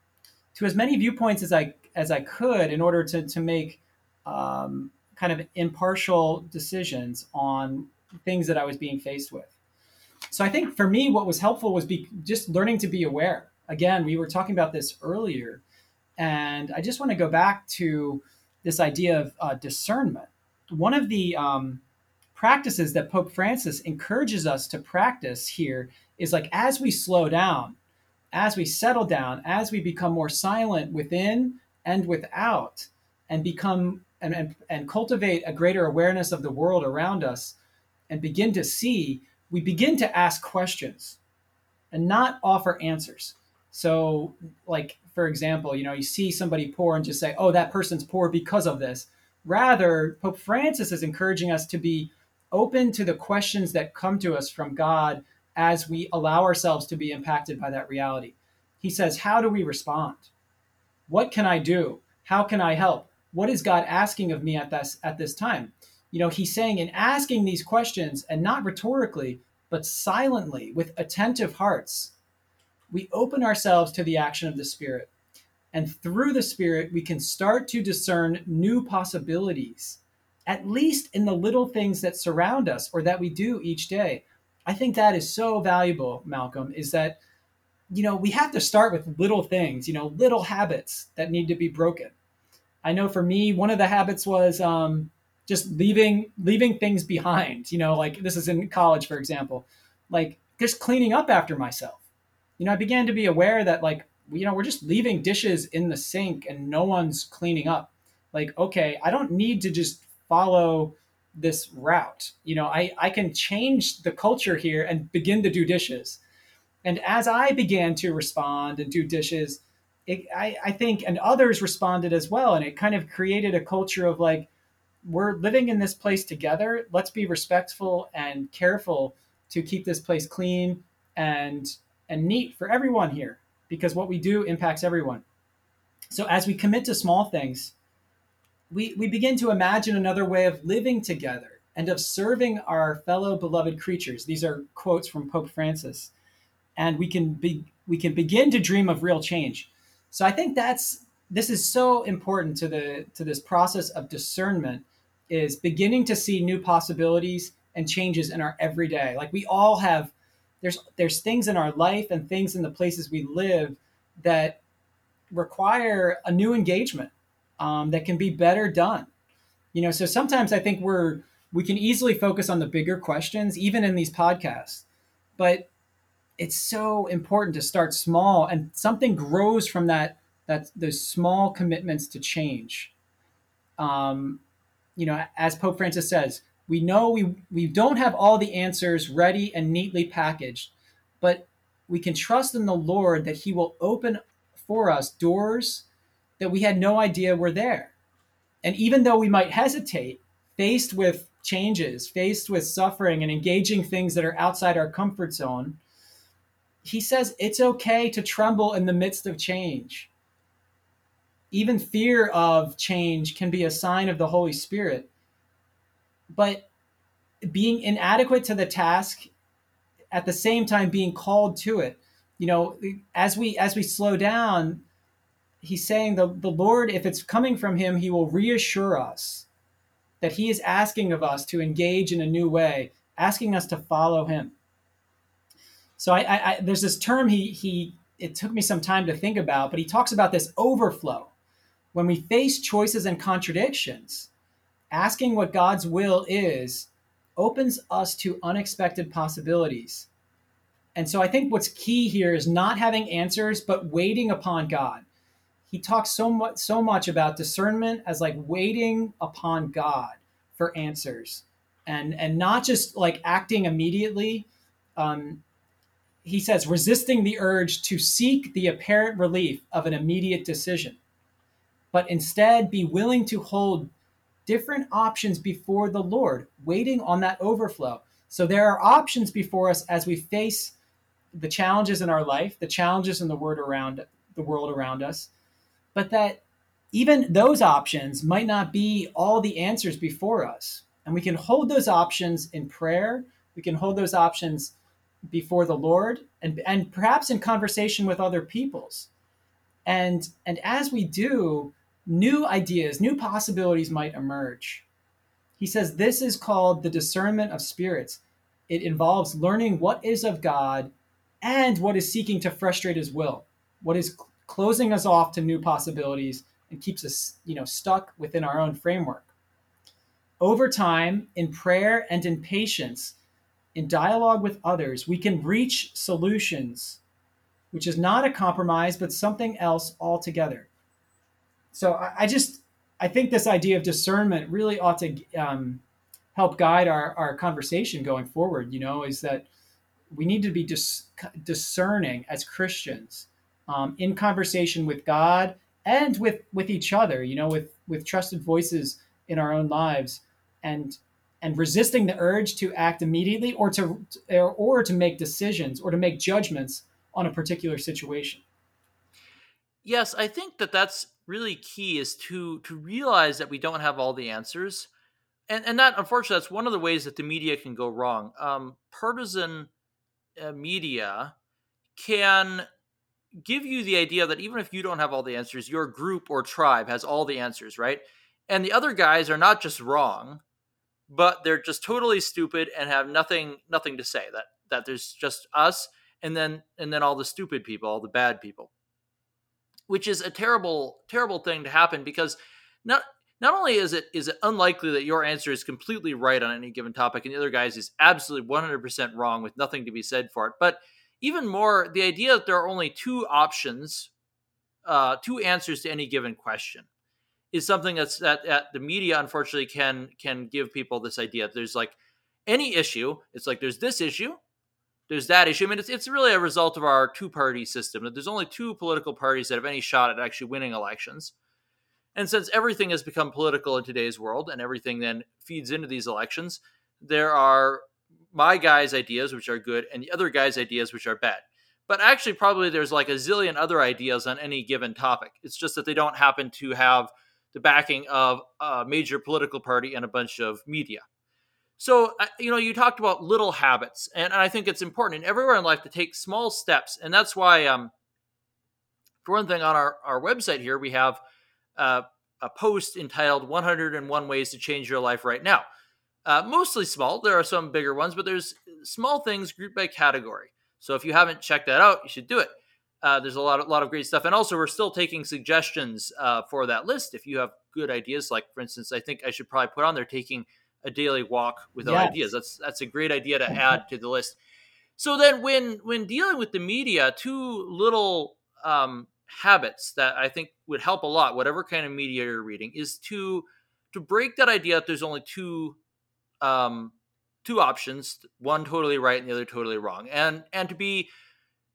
Speaker 2: to as many viewpoints as I as I could in order to to make um, kind of impartial decisions on things that I was being faced with. So I think for me, what was helpful was be just learning to be aware. Again, we were talking about this earlier, and I just want to go back to this idea of uh, discernment. One of the um, practices that Pope Francis encourages us to practice here is like as we slow down, as we settle down, as we become more silent within and without, and become and, and, and cultivate a greater awareness of the world around us and begin to see, we begin to ask questions and not offer answers. So, like, for example, you know, you see somebody poor and just say, oh, that person's poor because of this. Rather, Pope Francis is encouraging us to be open to the questions that come to us from God as we allow ourselves to be impacted by that reality. He says, How do we respond? What can I do? How can I help? What is God asking of me at this at this time? You know, he's saying in asking these questions and not rhetorically, but silently with attentive hearts, we open ourselves to the action of the Spirit. And through the Spirit, we can start to discern new possibilities, at least in the little things that surround us or that we do each day. I think that is so valuable, Malcolm, is that, you know, we have to start with little things, you know, little habits that need to be broken. I know for me, one of the habits was um, just leaving leaving things behind. You know, like this is in college, for example, like just cleaning up after myself. You know, I began to be aware that like you know we're just leaving dishes in the sink and no one's cleaning up. Like, okay, I don't need to just follow this route. You know, I, I can change the culture here and begin to do dishes. And as I began to respond and do dishes, it, I, I think, and others responded as well. And it kind of created a culture of like, we're living in this place together. Let's be respectful and careful to keep this place clean and and neat for everyone here because what we do impacts everyone. So as we commit to small things, we, we begin to imagine another way of living together and of serving our fellow beloved creatures. These are quotes from Pope Francis. And we can be, we can begin to dream of real change. So I think that's this is so important to the to this process of discernment is beginning to see new possibilities and changes in our everyday. Like we all have there's there's things in our life and things in the places we live that require a new engagement um, that can be better done. You know, so sometimes I think we're we can easily focus on the bigger questions, even in these podcasts, but it's so important to start small and something grows from that that those small commitments to change. Um, you know, as Pope Francis says, we know we we don't have all the answers ready and neatly packaged, but we can trust in the Lord that He will open for us doors that we had no idea were there. And even though we might hesitate, faced with changes, faced with suffering and engaging things that are outside our comfort zone, he says it's okay to tremble in the midst of change. even fear of change can be a sign of the Holy Spirit. But being inadequate to the task at the same time being called to it you know as we as we slow down he's saying the, the lord if it's coming from him he will reassure us that he is asking of us to engage in a new way asking us to follow him so I, I, I there's this term he he it took me some time to think about but he talks about this overflow when we face choices and contradictions asking what god's will is opens us to unexpected possibilities. And so I think what's key here is not having answers, but waiting upon God. He talks so much so much about discernment as like waiting upon God for answers, and and not just like acting immediately. Um, he says resisting the urge to seek the apparent relief of an immediate decision, but instead be willing to hold different options before the Lord, waiting on that overflow. So there are options before us as we face the challenges in our life, the challenges in the word around the world around us, but that even those options might not be all the answers before us. And we can hold those options in prayer. We can hold those options before the Lord and, and perhaps in conversation with other peoples. And and as we do, new ideas, new possibilities might emerge. He says this is called the discernment of spirits. It involves learning what is of God and what is seeking to frustrate his will, what is closing us off to new possibilities and keeps us, you know, stuck within our own framework. Over time, in prayer and in patience, in dialogue with others, we can reach solutions, which is not a compromise, but something else altogether so I, I, just I think this idea of discernment really ought to um, help guide our, our conversation going forward. You know, is that we need to be dis- discerning as Christians um, in conversation with God and with with each other. You know, with with trusted voices in our own lives, and and resisting the urge to act immediately or to or, or to make decisions or to make judgments on a particular situation.
Speaker 1: Yes, I think that that's really key is to to realize that we don't have all the answers and and that unfortunately that's one of the ways that the media can go wrong um, partisan uh, media can give you the idea that even if you don't have all the answers your group or tribe has all the answers right? And the other guys are not just wrong but they're just totally stupid and have nothing nothing to say that that there's just us and then and then all the stupid people all the bad people. Which is a terrible terrible thing to happen because not not only is it is it unlikely that your answer is completely right on any given topic and the other guy's is absolutely 100% wrong with nothing to be said for it but even more the idea that there are only two options uh, two answers to any given question is something that's that, that the media unfortunately can can give people this idea there's like any issue it's like there's this issue there's that issue. I mean, it's, it's really a result of our two party system. That there's only two political parties that have any shot at actually winning elections. And since everything has become political in today's world and everything then feeds into these elections, there are my guy's ideas, which are good, and the other guy's ideas, which are bad. But actually, probably there's like a zillion other ideas on any given topic. It's just that they don't happen to have the backing of a major political party and a bunch of media. So, you know, you talked about little habits, and, I think it's important in everywhere in life to take small steps. And that's why, um, for one thing, on our, our website here, we have uh, a post entitled 101 Ways to Change Your Life Right Now. Uh, mostly small. There are some bigger ones, but there's small things grouped by category. So if you haven't checked that out, you should do it. Uh, there's a lot, of, lot of great stuff, and also we're still taking suggestions uh, for that list. If you have good ideas, like for instance, I think I should probably put on there taking a daily walk without yes. ideas. That's that's a great idea to add to the list. So then, when when dealing with the media, two little um, habits that I think would help a lot, whatever kind of media you're reading, is to to break that idea that there's only two um, two options, one totally right and the other totally wrong, and and to be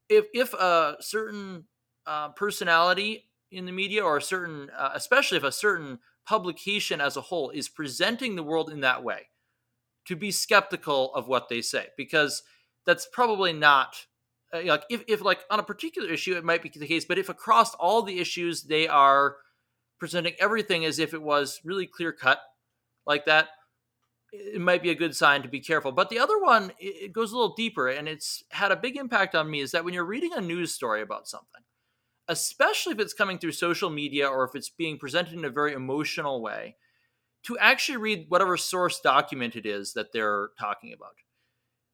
Speaker 1: if if a certain uh, personality in the media or a certain, uh, especially if a certain publication as a whole is presenting the world in that way, to be skeptical of what they say, because that's probably not uh, like if, if like on a particular issue it might be the case, but if across all the issues they are presenting everything as if it was really clear cut like that, it might be a good sign to be careful. But the other one, it goes a little deeper, and it's had a big impact on me. Is that when you're reading a news story about something, especially if it's coming through social media or if it's being presented in a very emotional way, to actually read whatever source document it is that they're talking about.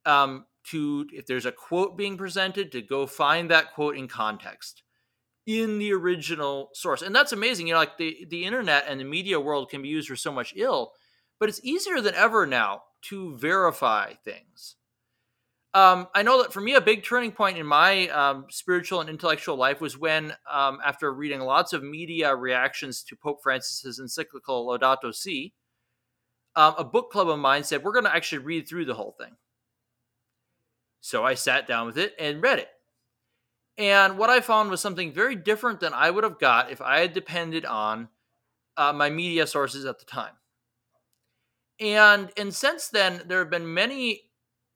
Speaker 1: Um, to if there's a quote being presented, to go find that quote in context in the original source. And that's amazing. You know, like the, the internet and the media world can be used for so much ill, but it's easier than ever now to verify things. Um, I know that for me, a big turning point in my um, spiritual and intellectual life was when, um, after reading lots of media reactions to Pope Francis's encyclical Laudato Si, um, a book club of mine said, We're going to actually read through the whole thing. So I sat down with it and read it. And what I found was something very different than I would have got if I had depended on uh, my media sources at the time. And and since then, there have been many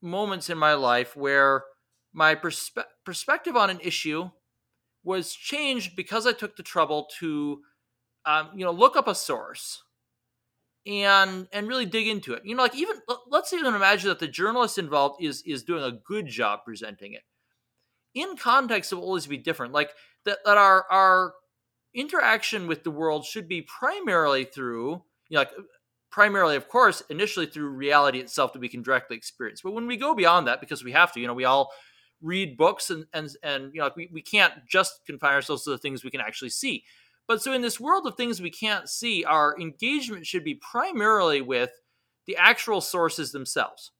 Speaker 1: moments in my life where my perspe- perspective on an issue was changed because I took the trouble to, um, you know, look up a source and and really dig into it. You know, like even let's even imagine that the journalist involved is is doing a good job presenting it in context it will always be different like that, that our our interaction with the world should be primarily through you know like primarily of course initially through reality itself that we can directly experience but when we go beyond that because we have to you know we all read books and and and you know like we, we can't just confine ourselves to the things we can actually see but so in this world of things we can't see our engagement should be primarily with the actual sources themselves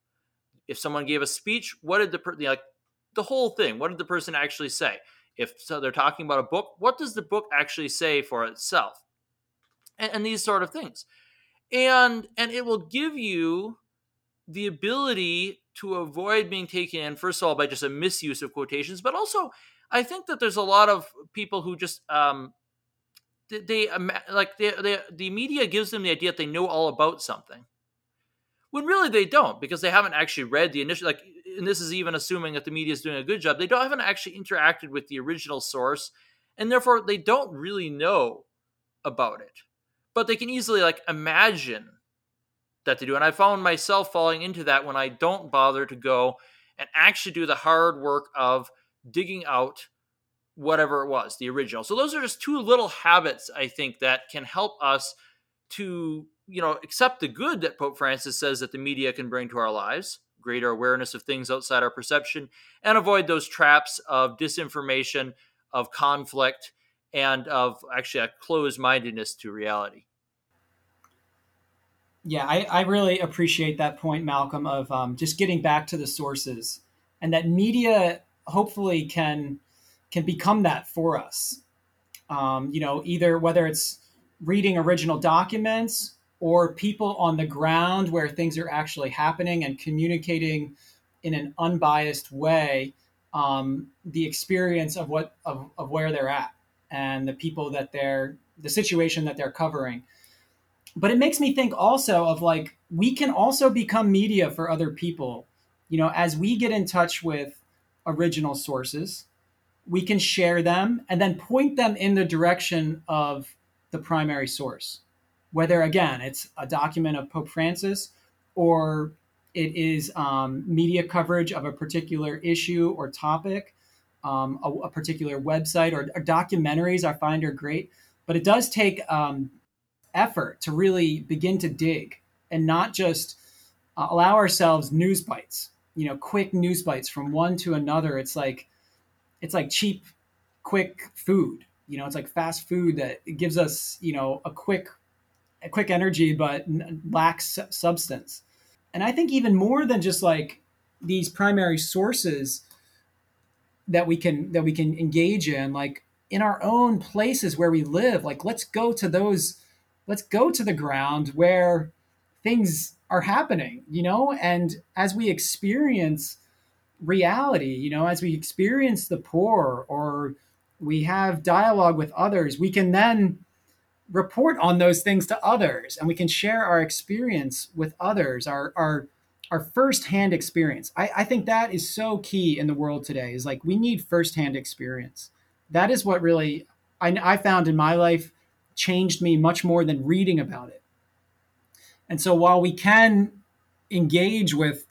Speaker 1: if someone gave a speech what did the you know, like the whole thing. What did the person actually say? If so, they're talking about a book. What does the book actually say for itself? And, and these sort of things, and and it will give you the ability to avoid being taken in. First of all, by just a misuse of quotations, but also I think that there's a lot of people who just um, they, like they, they, the media gives them the idea that they know all about something when really they don't because they haven't actually read the initial like and this is even assuming that the media is doing a good job, they don't haven't actually interacted with the original source, and therefore they don't really know about it. But they can easily like imagine that they do. And I found myself falling into that when I don't bother to go and actually do the hard work of digging out whatever it was, the original. So those are just two little habits I think that can help us to, you know, accept the good that Pope Francis says that the media can bring to our lives greater awareness of things outside our perception, and avoid those traps of disinformation, of conflict, and of actually a closed mindedness to reality.
Speaker 2: Yeah, I, I, really appreciate that point, Malcolm, of um, just getting back to the sources, and that media hopefully can can become that for us. Um, you know, either whether it's reading original documents or people on the ground where things are actually happening and communicating in an unbiased way um, the experience of what of, of where they're at and the people that they're the situation that they're covering. But it makes me think also of like we can also become media for other people. You know as we get in touch with original sources we can share them and then point them in the direction of the primary source. Whether again it's a document of Pope Francis or it is um, media coverage of a particular issue or topic, um, a, a, particular website or, or, documentaries. I find are great, but it does take um, effort to really begin to dig and not just uh, allow ourselves news bites. You know, quick news bites from one to another. It's like it's like cheap, quick food. You know, it's like fast food that gives us you know a quick a quick energy but lacks substance. And I think even more than just like these primary sources that we can that we can engage in like in our own places where we live like let's go to those let's go to the ground where things are happening you know? And as we experience reality you know as we experience the poor or we have dialogue with others we can then report on those things to others and we can share our experience with others our our our firsthand experience I, I think that is so key in the world today is like we need firsthand experience that is what really I, I found in my life changed me much more than reading about it. And so while we can engage with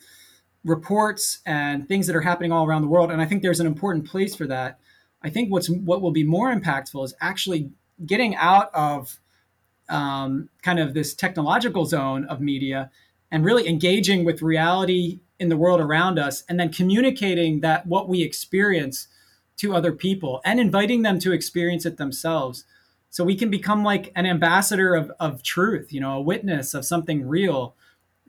Speaker 2: reports and things that are happening all around the world, and I think there's an important place for that, I think what's what will be more impactful is actually getting out of um, kind of this technological zone of media and really engaging with reality in the world around us and then communicating that what we experience to other people and inviting them to experience it themselves. So we can become like an ambassador of, of truth you know a witness of something real.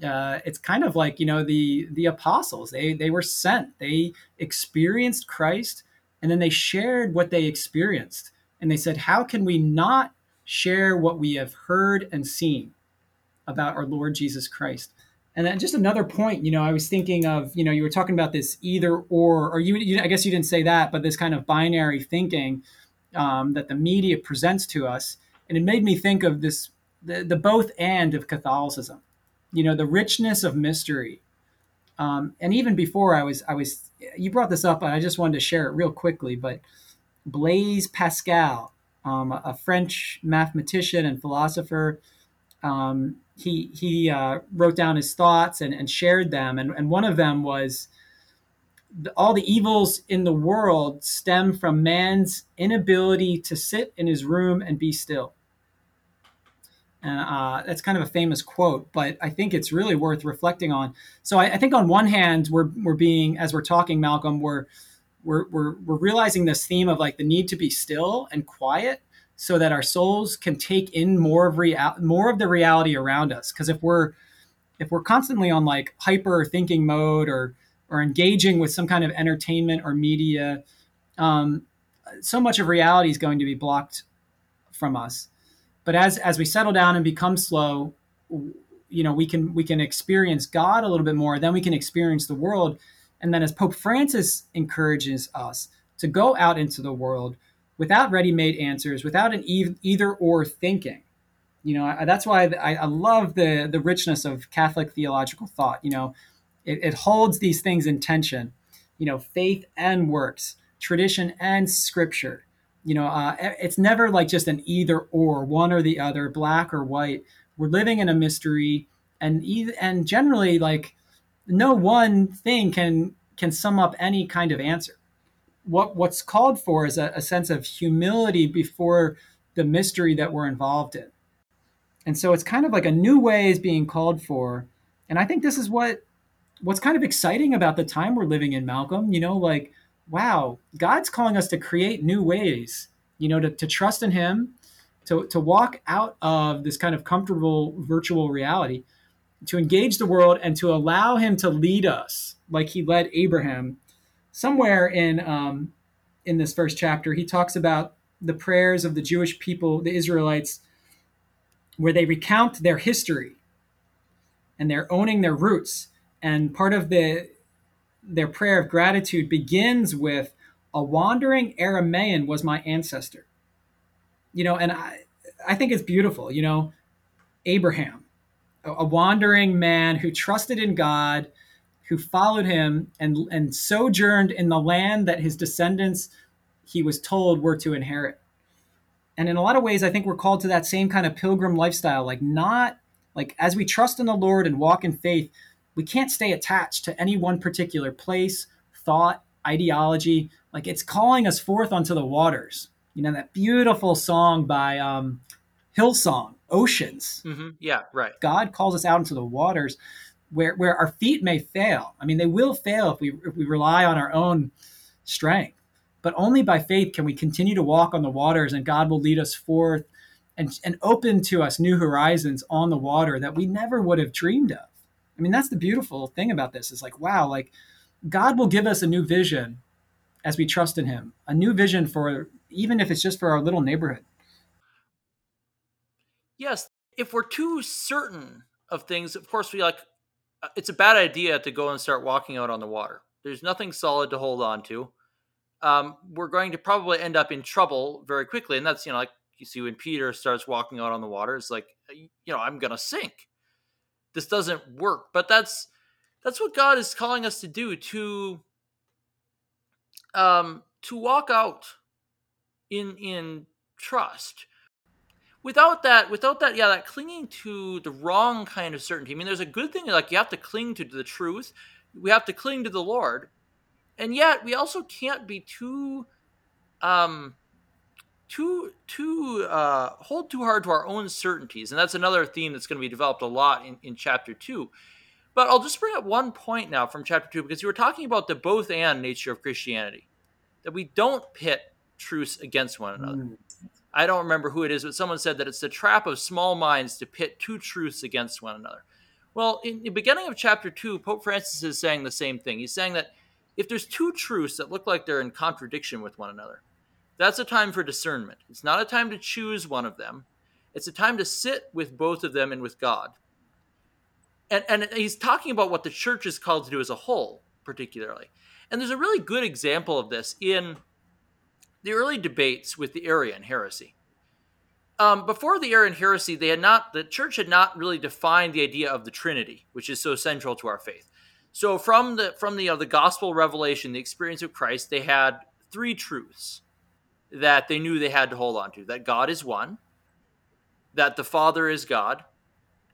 Speaker 2: Uh, it's kind of like you know the the apostles. They they were sent. They experienced christ and then they shared what they experienced. And they said how can we not share what we have heard and seen about our lord jesus christ and then just another point, you know, I was thinking of, you know, you were talking about this either or, or you, you I guess you didn't say that, but this kind of binary thinking um, that the media presents to us, and it made me think of this, the, the both and of Catholicism, you know, the richness of mystery, um, and even before I was, I was, you brought this up, and I just wanted to share it real quickly, but Blaise Pascal, um, a French mathematician and philosopher. Um, he he uh, wrote down his thoughts and, and shared them, and, and one of them was the, all the evils in the world stem from man's inability to sit in his room and be still. And uh, that's kind of a famous quote, but I think it's really worth reflecting on. So I, I, think on one hand, we're we're being as we're talking, Malcolm, we're we're we're, we're realizing this theme of like the need to be still and quiet so that our souls can take in more of real more of the reality around us. Because if we're if we're constantly on like hyper thinking mode or or engaging with some kind of entertainment or media um, so much of reality is going to be blocked from us. But as as we settle down and become slow you know we can we can experience god a little bit more then we can experience the world. And then as pope francis encourages us to go out into the world without ready-made answers, without an either or thinking. You know, I, that's why I, I, love the the richness of Catholic theological thought. You know, it, it holds these things in tension. You know, faith and works, tradition and scripture. You know, uh, it's never like just an either or, one or the other, black or white. We're living in a mystery, and and generally, like no one thing can can sum up any kind of answer what what's called for is a, a sense of humility before the mystery that we're involved in. And so it's kind of like a new way is being called for. And I think this is what what's kind of exciting about the time we're living in, Malcolm. You know, like, wow, God's calling us to create new ways, you know, to, to trust in Him, to, to walk out of this kind of comfortable virtual reality, to engage the world and to allow Him to lead us like He led Abraham somewhere in um, in this first chapter, he talks about the prayers of the Jewish people, the Israelites, where they recount their history and they're owning their roots. And part of the their prayer of gratitude begins with a wandering Aramaean was my ancestor. You know, and I I think it's beautiful, you know, Abraham, a, a wandering man who trusted in God who followed him and, and sojourned in the land that his descendants, he was told, were to inherit. And in a lot of ways, I think we're called to that same kind of pilgrim lifestyle, like not like as we trust in the Lord and walk in faith, we can't stay attached to any one particular place, thought, ideology. Like it's calling us forth onto the waters. You know, that beautiful song by um, Hillsong, Oceans.
Speaker 1: Mm-hmm. Yeah, right.
Speaker 2: God calls us out into the waters where where our feet may fail. I mean, they will fail if we if we rely on our own strength. But only by faith can we continue to walk on the waters, and God will lead us forth and, and open to us new horizons on the water that we never would have dreamed of. I mean, that's the beautiful thing about this is like, wow, like God will give us a new vision as we trust in Him, a new vision for even if it's just for our little neighborhood.
Speaker 1: Yes, if we're too certain of things, of course, we like it's a bad idea to go and start walking out on the water. There's nothing solid to hold on to. Um, we're going to probably end up in trouble very quickly, and that's you know like you see when Peter starts walking out on the water, it's like uh, you know I'm gonna sink. This doesn't work, but that's that's what God is calling us to do to um, to walk out in in trust. Without that without that yeah that clinging to the wrong kind of certainty. I mean there's a good thing like you have to cling to the truth. We have to cling to the lord. And yet we also can't be too um too too uh hold too hard to our own certainties. And that's another theme that's going to be developed a lot in, in chapter two. But i'll just bring up one point now from chapter two because you were talking about the both and nature of christianity that we don't pit truths against one another. Mm. I don't remember who it is, but someone said that it's the trap of small minds to pit two truths against one another. Well, in the beginning of chapter two, Pope Francis is saying the same thing. He's saying that if there's two truths that look like they're in contradiction with one another, that's a time for discernment. It's not a time to choose one of them. It's a time to sit with both of them and with God. And, and he's talking about what the church is called to do as a whole, particularly. And there's a really good example of this in the early debates with the Arian heresy. Um, before the Arian heresy, they had not the church had not really defined the idea of the Trinity, which is so central to our faith. So from the from the uh, the gospel revelation, the experience of Christ, they had three truths that they knew they had to hold on to: that God is one, that the Father is God,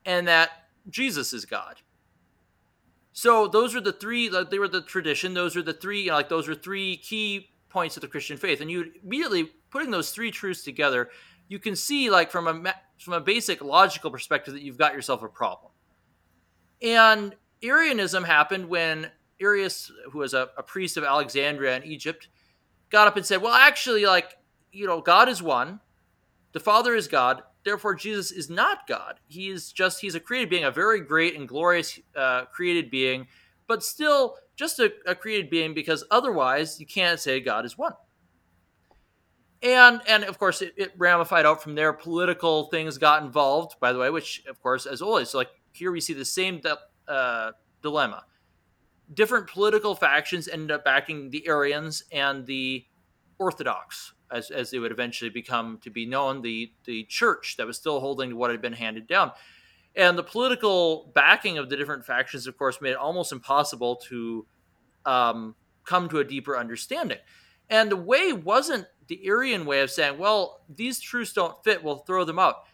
Speaker 1: and that Jesus is God. So those were the three. They were the tradition. Those were the three. Like those were three key points of the Christian faith, and you immediately putting those three truths together, you can see like from a from a basic logical perspective that you've got yourself a problem. And Arianism happened when Arius, who was a, a priest of Alexandria in Egypt, got up and said, "Well, actually, like you know, God is one, the Father is God." Therefore, Jesus is not God. He is just—he's a created being, a very great and glorious uh, created being, but still just a, a created being because otherwise you can't say God is one. And and of course it, it, ramified out from there. Political things got involved, by the way, which of course, as always, so like here we see the same uh, dilemma. Different political factions ended up backing the Arians and the Orthodox, as, as they would eventually become to be known, the the church that was still holding what had been handed down. And the political backing of the different factions, of course, made it almost impossible to um, come to a deeper understanding. And the way wasn't the Arian way of saying, well, these truths don't fit, we'll throw them out.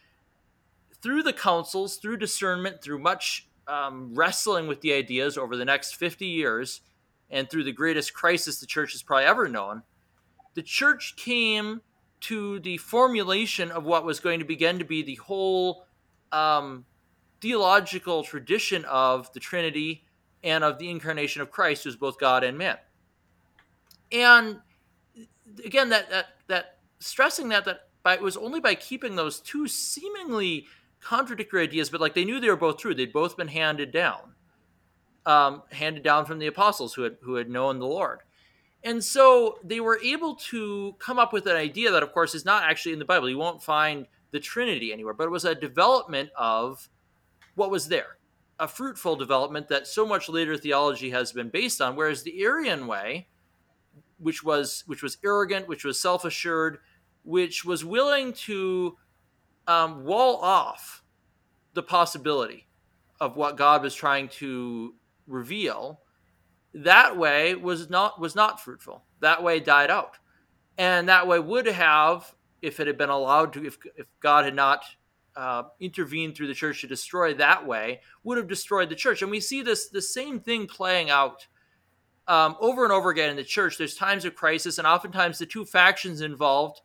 Speaker 1: Through the councils, through discernment, through much um, wrestling with the ideas over the next 50 years, and through the greatest crisis the church has probably ever known, the church came to the formulation of what was going to begin to be the whole um, theological tradition of the Trinity and of the incarnation of Christ, who's both God and man. And again, that that that stressing that that by, it was only by keeping those two seemingly contradictory ideas, but like they knew they were both true. They'd both been handed down, um, handed down from the apostles who had who had known the Lord. And so they were able to come up with an idea that, of course, is not actually in the Bible. You won't find the Trinity anywhere, but it was a development of what was there, a fruitful development that so much later theology has been based on. Whereas the Arian way, which was which was arrogant, which was self assured, which was willing to um, wall off the possibility of what God was trying to reveal, that way was not was not fruitful. That way died out, and that way would have, if it had been allowed to, if if God had not uh, intervened through the church to destroy that way would have destroyed the church. And we see this the same thing playing out um, over and over again in the church. There's times of crisis, and oftentimes the two factions involved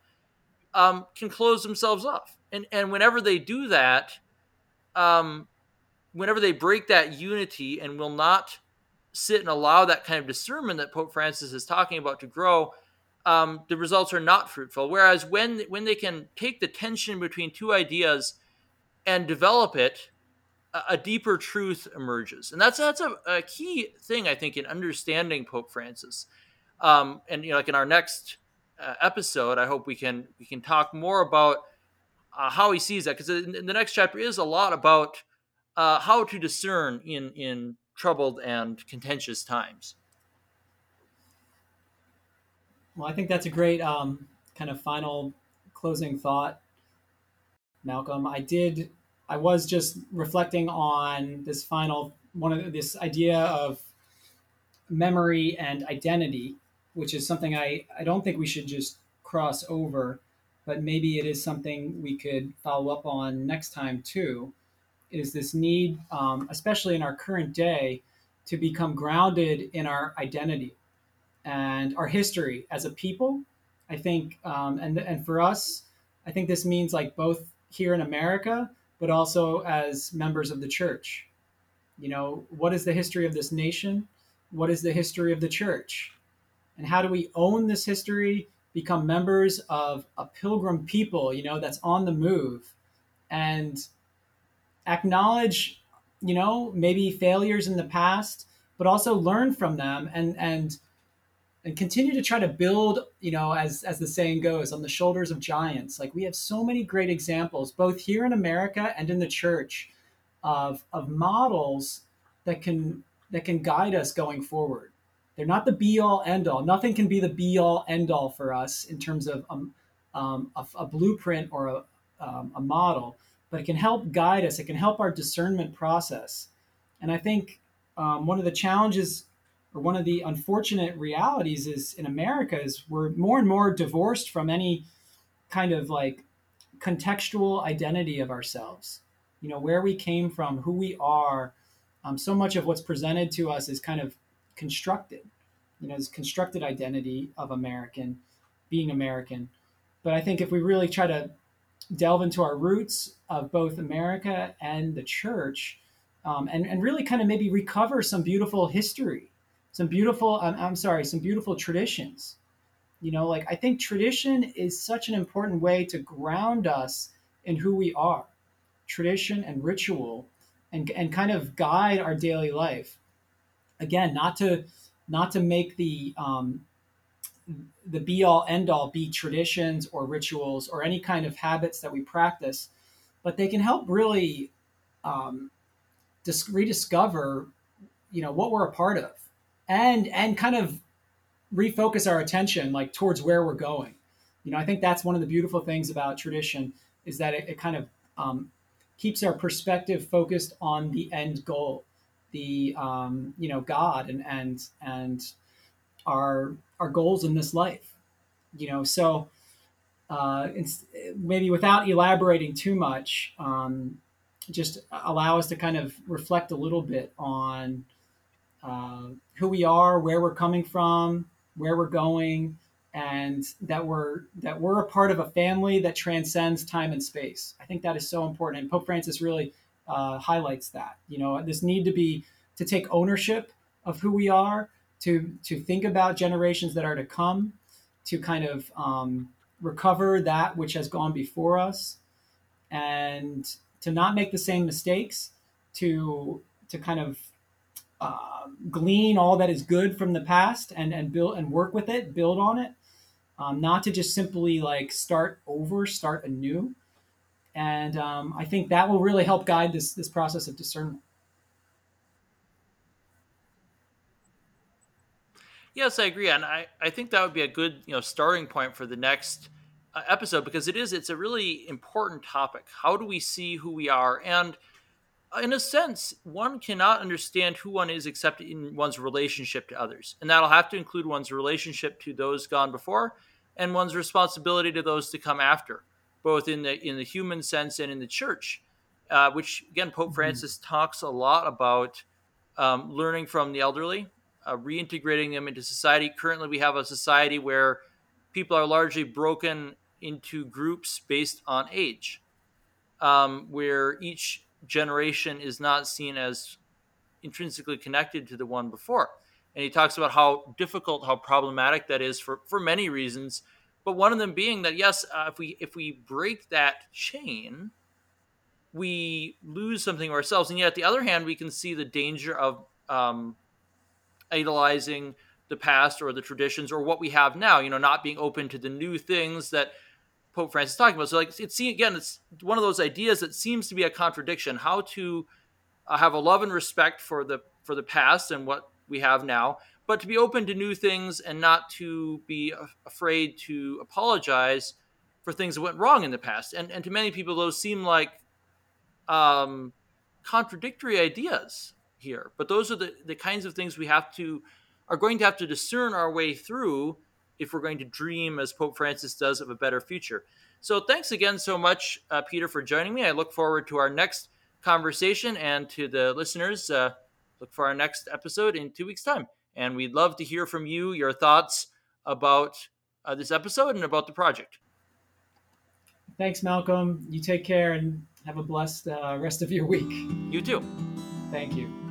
Speaker 1: um, can close themselves off. And and whenever they do that, um, whenever they break that unity and will not sit and allow that kind of discernment that Pope Francis is talking about to grow, um, the results are not fruitful. Whereas when when they can take the tension between two ideas and develop it, a, deeper truth emerges, and that's that's a, a, key thing I think in understanding Pope Francis. Um, and you know, like in our next uh, episode, I hope we can we can talk more about uh, how he sees that because the next chapter is a lot about uh, how to discern in in troubled and contentious times.
Speaker 2: Well, I think that's a great um, kind of final closing thought Malcolm. I did. I was just reflecting on this final one of this idea of memory and identity, which is something I I don't think we should just cross over. but maybe it is something we could follow up on next time too. Is this need, um, especially in our current day, to become grounded in our identity and our history as a people? I think, um, and and for us, I think this means like both here in America, but also as members of the church. You know, what is the history of this nation? What is the history of the church? And how do we own this history, become members of a pilgrim people, you know, that's on the move and acknowledge, you know, maybe failures in the past, but also learn from them and and and continue to try to build you know as as the saying goes on the shoulders of giants. Like we have so many great examples both here in america and in the church of of models that can that can guide us going forward. They're not the be all end all nothing can be the be all end all for us in terms of um, um, a, a, blueprint or a, um, a model but it can help guide us. It can help our discernment process. And i think um, one of the challenges or one of the unfortunate realities is in America is we're more and more divorced from any kind of like contextual identity of ourselves. You know, where we came from, who we are. Um, so much of what's presented to us is kind of constructed. You know, this constructed identity of American, being American. But I think if we really try to delve into our roots of both America and the church, um, and, and really kind of maybe recover some beautiful history some beautiful I'm, I'm sorry some beautiful traditions. You know like i think tradition is such an important way to ground us in who we are. Tradition and ritual and, and kind of guide our daily life. Again not to not to make the um, the be all end all be traditions or rituals or any kind of habits that we practice but they can help really um, dis- rediscover you know what we're a part of and and kind of refocus our attention like towards where we're going. You know, I think that's one of the beautiful things about tradition is that it, it kind of um, keeps our perspective focused on the end goal, the um, you know God and and and our our goals in this life. You know, so uh, maybe without elaborating too much, um, just allow us to kind of reflect a little bit on uh, who we are, where we're coming from, where we're going, and that we're that we're a part of a family that transcends time and space. I think that is so important, and Pope Francis really uh, highlights that. You know, this need to be to take ownership of who we are, to to think about generations that are to come, to kind of um, recover that which has gone before us, and to not make the same mistakes, to to kind of uh, glean all that is good from the past and and build and work with it, build on it, um, not to just simply like start over, start anew. And um, I think that will really help guide this this process of discernment.
Speaker 1: Yes, I agree, and I, I think that would be a good you know starting point for the next uh, episode because it is it's a really important topic. How do we see who we are and in a sense, one cannot understand who one is except in one's relationship to others. And that'll have to include one's relationship to those gone before and one's responsibility to those to come after, both in the in the human sense and in the church. Uh, which again, Pope mm-hmm. Francis talks a lot about um, learning from the elderly, uh, reintegrating them into society. Currently, we have a society where people are largely broken into groups based on age, um, where each generation is not seen as intrinsically connected to the one before. And he talks about how difficult, how problematic that is for, for many reasons. But one of them being that yes, uh, if we if we break that chain, we lose something of ourselves. And yet, at the other hand, we can see the danger of um, idolizing the past or the traditions or what we have now. You know, not being open to the new things that Pope Francis talking about. So like it's again, it's one of those ideas that seems to be a contradiction. How to uh, have a love and respect for the for the past and what we have now, but to be open to new things and not to be afraid to apologize for things that went wrong in the past. And and to many people, those seem like um, contradictory ideas here. But those are the the kinds of things we have to are going to have to discern our way through if we're going to dream, as Pope Francis does, of a better future. So thanks again so much, uh, Peter, for joining me. I look forward to our next conversation and to the listeners. Uh, look for our next episode in two weeks' time. And we'd love to hear from you, your thoughts about uh, this episode and about the project.
Speaker 2: Thanks, Malcolm. You take care and have a blessed uh, rest of your week.
Speaker 1: You too.
Speaker 2: Thank you.